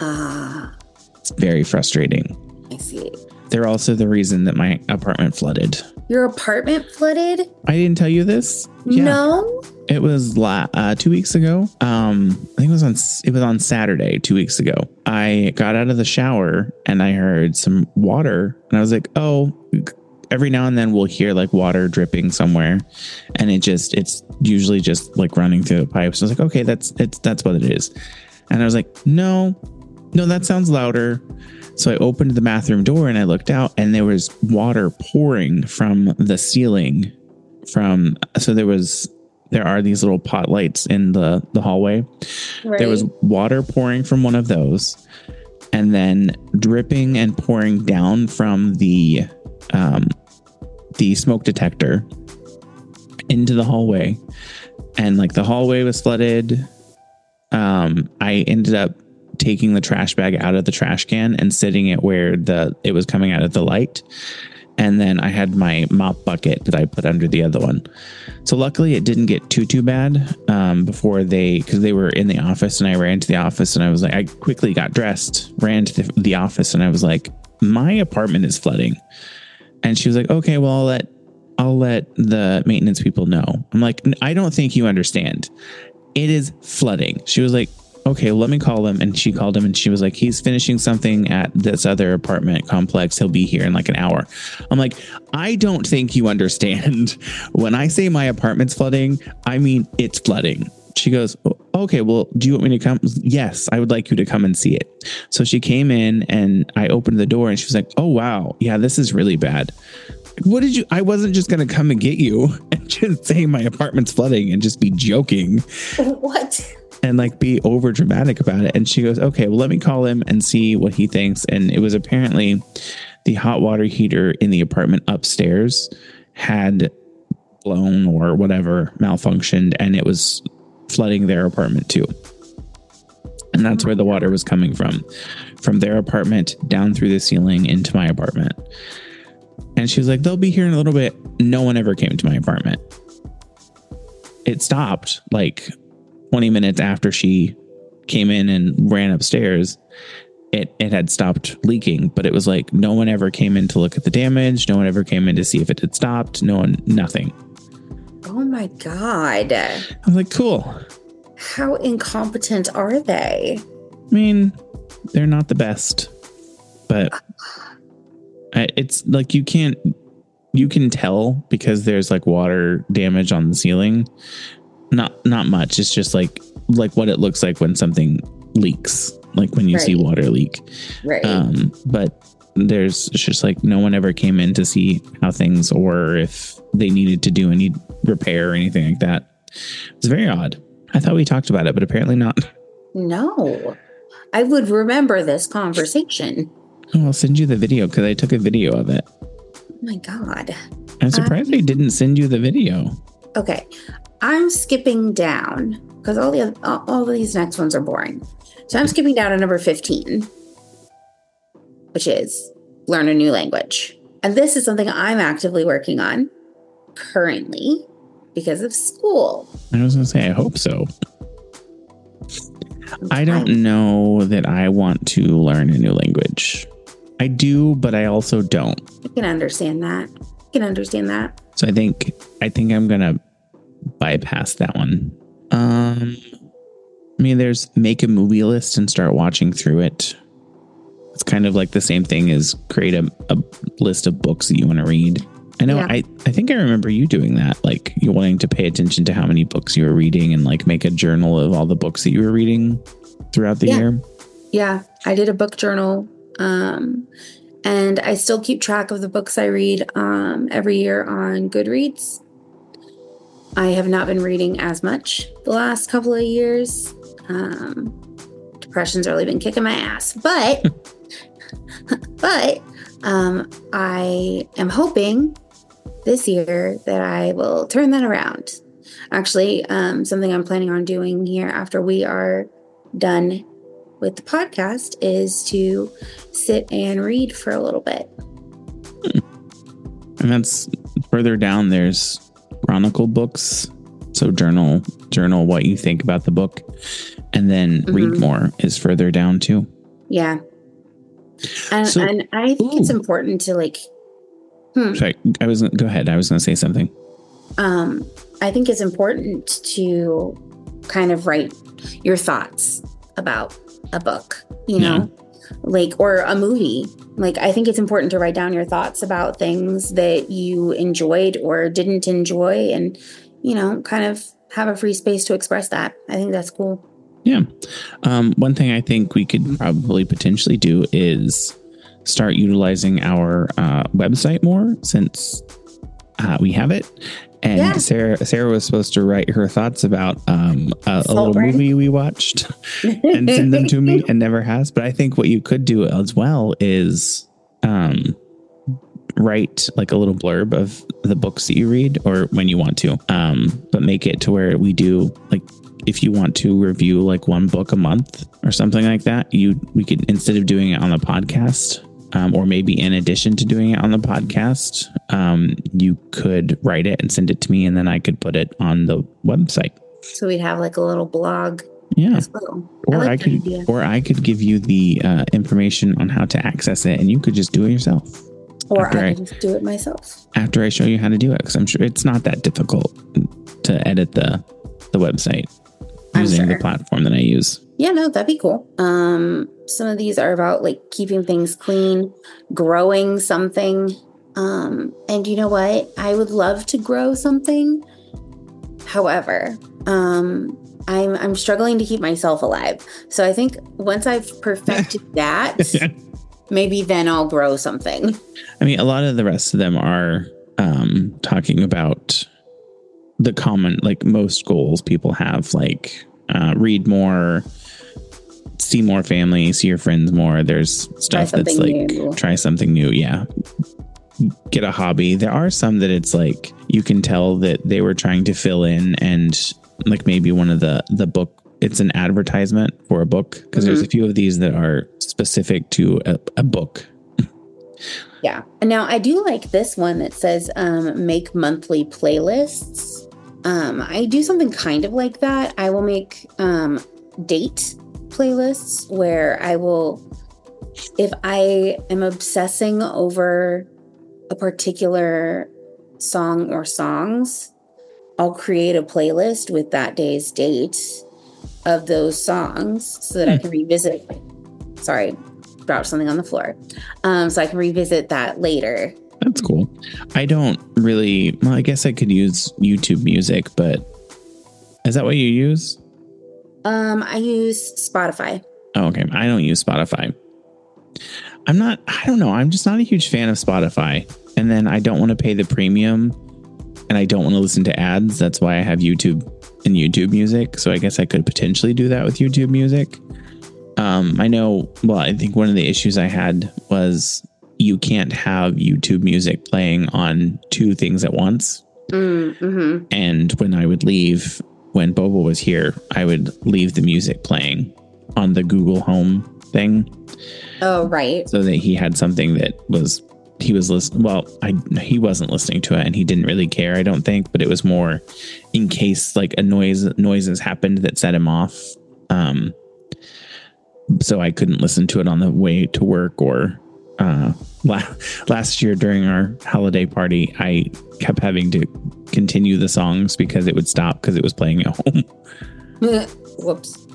Ah, It's very frustrating. I see. They're also the reason that my apartment flooded. Your apartment flooded? I didn't tell you this. No. It was la- uh, two weeks ago. Um, I think it was on it was on Saturday two weeks ago. I got out of the shower and I heard some water, and I was like, "Oh." Every now and then we'll hear like water dripping somewhere, and it just it's usually just like running through the pipes. I was like, "Okay, that's it's that's what it is," and I was like, "No, no, that sounds louder." So I opened the bathroom door and I looked out, and there was water pouring from the ceiling. From so there was there are these little pot lights in the the hallway. Right. There was water pouring from one of those, and then dripping and pouring down from the um, the smoke detector into the hallway, and like the hallway was flooded. Um, I ended up taking the trash bag out of the trash can and sitting it where the it was coming out of the light. And then I had my mop bucket that I put under the other one. So luckily it didn't get too too bad um, before they because they were in the office and I ran to the office and I was like I quickly got dressed, ran to the, the office and I was like my apartment is flooding, and she was like okay well I'll let I'll let the maintenance people know. I'm like I don't think you understand. It is flooding. She was like okay, let me call him. And she called him and she was like, he's finishing something at this other apartment complex. He'll be here in like an hour. I'm like, I don't think you understand. When I say my apartment's flooding, I mean it's flooding. She goes, oh, okay, well, do you want me to come? Yes, I would like you to come and see it. So she came in and I opened the door and she was like, oh, wow. Yeah, this is really bad. What did you? I wasn't just going to come and get you and just say my apartment's flooding and just be joking What? And like be over dramatic about it. And she goes, okay, well, let me call him and see what he thinks. And it was apparently the hot water heater in the apartment upstairs had blown or whatever malfunctioned and it was flooding their apartment too. And that's where the water was coming from from their apartment down through the ceiling into my apartment. And she was like, they'll be here in a little bit. No one ever came to my apartment. It stopped like 20 minutes after she came in and ran upstairs, it it had stopped leaking, but it was like no one ever came in to look at the damage. No one ever came in to see if it had stopped. No one, nothing. Oh my God. I was like, cool. How incompetent are they? I mean, they're not the best, but I, it's like you can't, you can tell because there's like water damage on the ceiling. Not not much. It's just like like what it looks like when something leaks, like when you see water leak. Right. Um, but there's just like no one ever came in to see how things or if they needed to do any repair or anything like that. It's very odd. I thought we talked about it, but apparently not. no. I would remember this conversation. Oh, I'll send you the video because I took a video of it. Oh my God. I'm surprised I didn't send you the video. Okay. I'm skipping down because all the oth- all, all these next ones are boring. So I'm skipping down to number 15, which is learn a new language. And this is something I'm actively working on currently because of school. I was gonna say I hope so. I don't know that I want to learn a new language. I do, but I also don't. I can understand that. Can understand that. So I think I think I'm gonna bypass that one. Um, I mean, there's make a movie list and start watching through it. It's kind of like the same thing as create a, a list of books that you want to read. I know. Yeah. I I think I remember you doing that. Like you wanting to pay attention to how many books you were reading and like make a journal of all the books that you were reading throughout the Yeah. year. Yeah, I did a book journal. Um, and I still keep track of the books I read um, every year on Goodreads. I have not been reading as much the last couple of years. Um, depression's really been kicking my ass, but but um, I am hoping this year that I will turn that around. Actually, um, something I'm planning on doing here after we are done with the podcast is to sit and read for a little bit. And that's further down. There's chronicle books, so journal journal what you think about the book, and then read Mhm. more is further down too. Yeah. And, So- and I think it's important to like, hmm, Sorry, I was go ahead. I was going to say something. um, I think it's important to kind of write your thoughts about a book, you know, like, or a movie. Like, I think it's important to write down your thoughts about things that you enjoyed or didn't enjoy and, you know, kind of have a free space to express that. I think that's cool. Yeah. Um, one thing I think we could probably potentially do is start utilizing our uh, website more since uh, we have it. And Yeah. Sarah Sarah was supposed to write her thoughts about um, a, a little Saltburn. movie we watched and send them to me and never has. But I think what you could do as well is um, write like a little blurb of the books that you read or when you want to. Um, but make it to where we do like if you want to review like one book a month or something like that, you we could instead of doing it on the podcast, um, or maybe in addition to doing it on the podcast, um, you could write it and send it to me, and then I could put it on the website. So we'd have like a little blog Yeah, well. or I, like that could, idea. or I could give you the uh, information on how to access it, and you could just do it yourself Or after I I- can just do it myself. after I show you how to do it, because I'm sure it's not that difficult to edit the the website using the platform that I use. Yeah, no, that'd be cool. Um, some of these are about like keeping things clean, growing something. Um, and you know what? I would love to grow something. However, um, I'm I'm struggling to keep myself alive. So I think once I've perfected that, maybe then I'll grow something. I mean, a lot of the rest of them are um, talking about the common, like most goals people have, like uh, read more, see more family, see your friends more. There's stuff that's like new. try something new. Yeah. Get a hobby. There are some that it's like you can tell that they were trying to fill in and like maybe one of the the book it's an advertisement for a book because there's a few of these that are specific to a, a book Yeah. And now I do like this one that says um, make monthly playlists. Um, I do something kind of like that. I will make um, date playlists where I will, if I am obsessing over a particular song or songs, I'll create a playlist with that day's date of those songs so that I can revisit. Sorry, dropped something on the floor. Um, so I can revisit that later. That's cool. I don't really. Well, I guess I could use YouTube Music, but is that what you use? Um, I use Spotify. Oh, okay. I don't use Spotify. I'm not. I don't know. I'm just not a huge fan of Spotify. And then I don't want to pay the premium, and I don't want to listen to ads. That's why I have YouTube and YouTube Music. So I guess I could potentially do that with YouTube Music. Um, I know. Well, I think one of the issues I had was you can't have YouTube Music playing on two things at once. Mm, hmm And when I would leave, when Bobo was here, I would leave the music playing on the Google Home thing Oh, right. so that he had something that was he was listening. Well, I he wasn't listening to it, and he didn't really care. I don't think, but it was more in case like a noise noises happened that set him off. Um, so I couldn't listen to it on the way to work or. Uh, la- last year during our holiday party, I kept having to continue the songs because it would stop because it was playing at home. Whoops.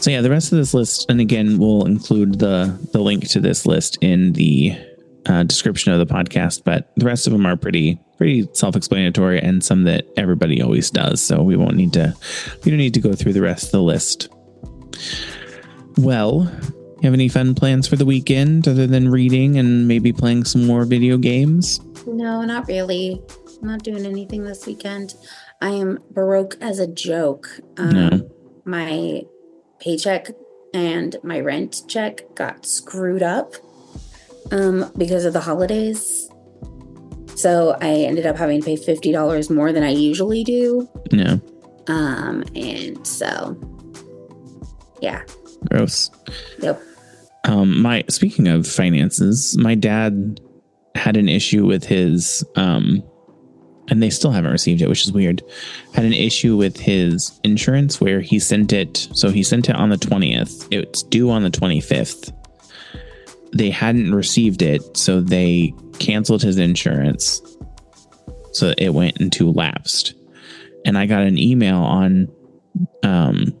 So yeah, the rest of this list, and again, we'll include the the link to this list in the uh, description of the podcast. But the rest of them are pretty pretty self explanatory, and some that everybody always does. So we won't need to we don't need to go through the rest of the list. Well, you have any fun plans for the weekend other than reading and maybe playing some more video games? No, not really. I'm not doing anything this weekend. I am broke as a joke. Um, No. My paycheck and my rent check got screwed up um, because of the holidays. So I ended up having to pay fifty dollars more than I usually do. Yeah. Um, and so, yeah, gross. yep. Um, my speaking of finances, my dad had an issue with his um and they still haven't received it, which is weird. Had an issue with his insurance where he sent it. So he sent it on the 20th. It's due on the 25th. They hadn't received it, so they canceled his insurance. So it went into lapsed. And I got an email on um,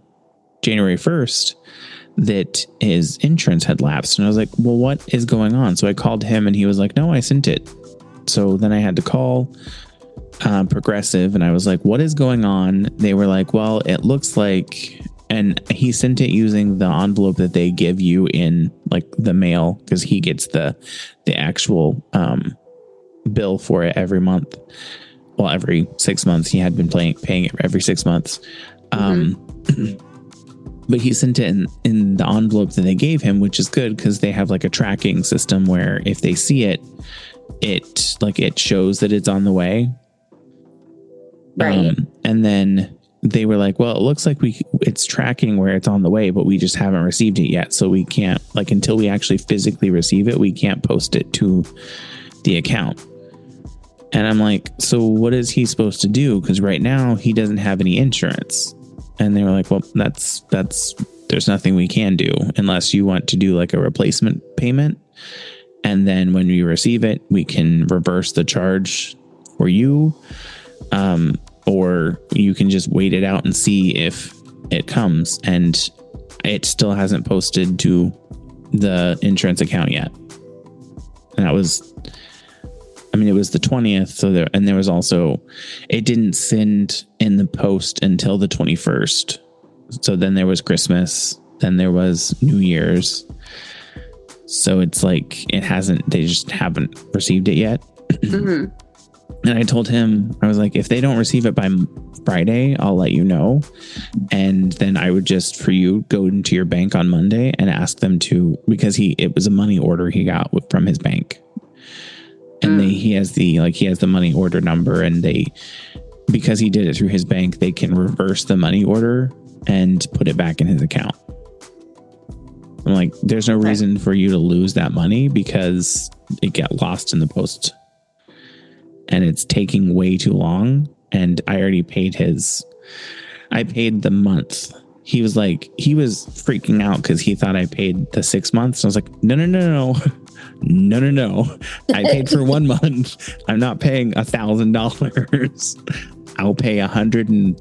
January 1st that his insurance had lapsed. And I was like, well, what is going on? So I called him and he was like, no, I sent it. So then I had to call uh, Progressive and I was like, what is going on? They were like, well, it looks like, and he sent it using the envelope that they give you in like the mail because he gets the the actual um, bill for it every month. Well, every six months. He had been playing, paying it every six months. Um, but he sent it in, in the envelope that they gave him, which is good because they have like a tracking system where if they see it, it like it shows that it's on the way. Right. Um, and then they were like, "Well, it looks like we it's tracking where it's on the way, but we just haven't received it yet, so we can't like until we actually physically receive it, we can't post it to the account." And I'm like, "So what is he supposed to do? Because right now he doesn't have any insurance." And they were like, "Well, that's that's there's nothing we can do unless you want to do like a replacement payment." And then when we receive it, we can reverse the charge for you um, or you can just wait it out and see if it comes. And it still hasn't posted to the insurance account yet. And that was, I mean, it was the 20th. So there, and there was also, it didn't send in the post until the 21st. So then there was Christmas, then there was New Year's. So it's like, it hasn't, they just haven't received it yet. hmm And I told him, I was like, if they don't receive it by Friday, I'll let you know. And then I would just, for you, go into your bank on Monday and ask them to, because he, it was a money order he got from his bank. And hmm. they, he has the, like, he has the money order number and they, because he did it through his bank, they can reverse the money order and put it back in his account. I'm like, there's no Okay. reason for you to lose that money because it got lost in the post and it's taking way too long. And I already paid his, I paid the month. He was like, he was freaking out because he thought I paid the six months. I was like, no, no, no, no, no, no, no. I paid for one month. I'm not paying a thousand dollars. I'll pay a hundred and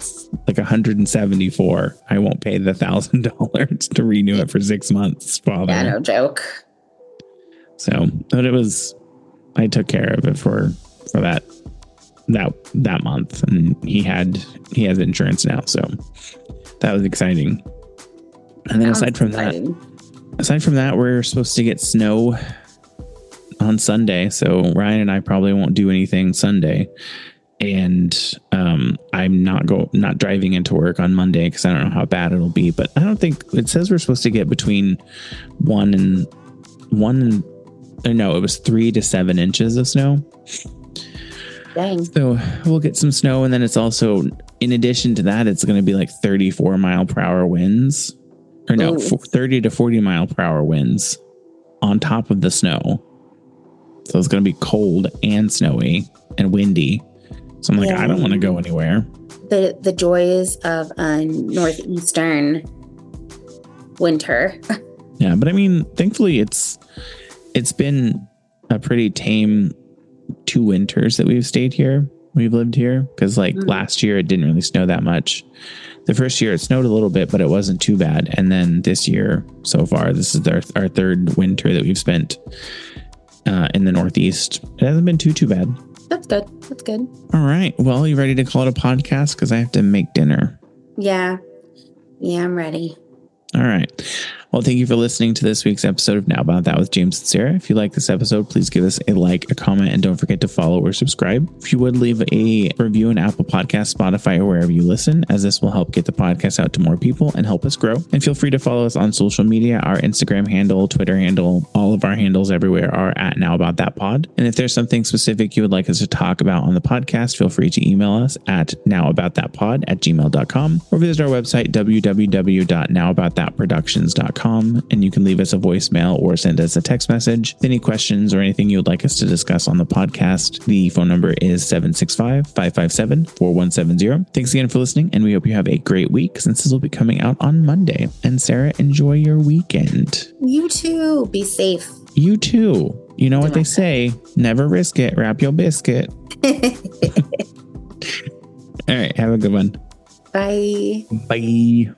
like a hundred and seventy four. I won't pay the thousand dollars to renew it for six months, father. Yeah, no joke. So, but it was, I took care of it for for that that that month, and he had he has insurance now, so that was exciting. And then aside from that, aside from that, we're supposed to get snow on Sunday, so Ryan and I probably won't do anything Sunday. And um, I'm not go not driving into work on Monday because I don't know how bad it'll be. But I don't think it says we're supposed to get between one and one and or no, it was three to seven inches of snow. Dang. So we'll get some snow, and then it's also in addition to that, it's going to be like 34 mile per hour winds, or no, Ooh. 30 to 40 mile per hour winds on top of the snow. So it's going to be cold and snowy and windy. So I'm like, I don't want to go anywhere. The the joys of a northeastern winter. Yeah, but I mean, thankfully it's it's been a pretty tame two winters that we've stayed here. We've lived here because like Mhm. last year it didn't really snow that much. The first year it snowed a little bit, but it wasn't too bad. And then this year so far, this is our our third winter that we've spent uh, in the Northeast. It hasn't been too too bad. That's good. That's good. All right, well, you ready to call it a podcast? Because I have to make dinner. Yeah. Yeah, I'm ready. All right. Well, thank you for listening to this week's episode of Now About That with James and Sarah. If you like this episode, please give us a like, a comment, and don't forget to follow or subscribe. If you would leave a review on Apple Podcast, Spotify, or wherever you listen, as this will help get the podcast out to more people and help us grow. And feel free to follow us on social media. Our Instagram handle, Twitter handle, all of our handles everywhere are at Now About That Pod. And if there's something specific you would like us to talk about on the podcast, feel free to email us at nowaboutthatpod at gmail.com or visit our website, www.nowaboutthatproductions.com. gmail.com and you can leave us a voicemail or send us a text message with any questions or anything you would like us to discuss on the podcast. The phone number is 765 557 4170. Thanks again for listening, and we hope you have a great week since this will be coming out on Monday. And Sarah, enjoy your weekend. You too. Be safe. You too. You know what they say never risk it, wrap your biscuit. All right, have a good one. Bye. Bye.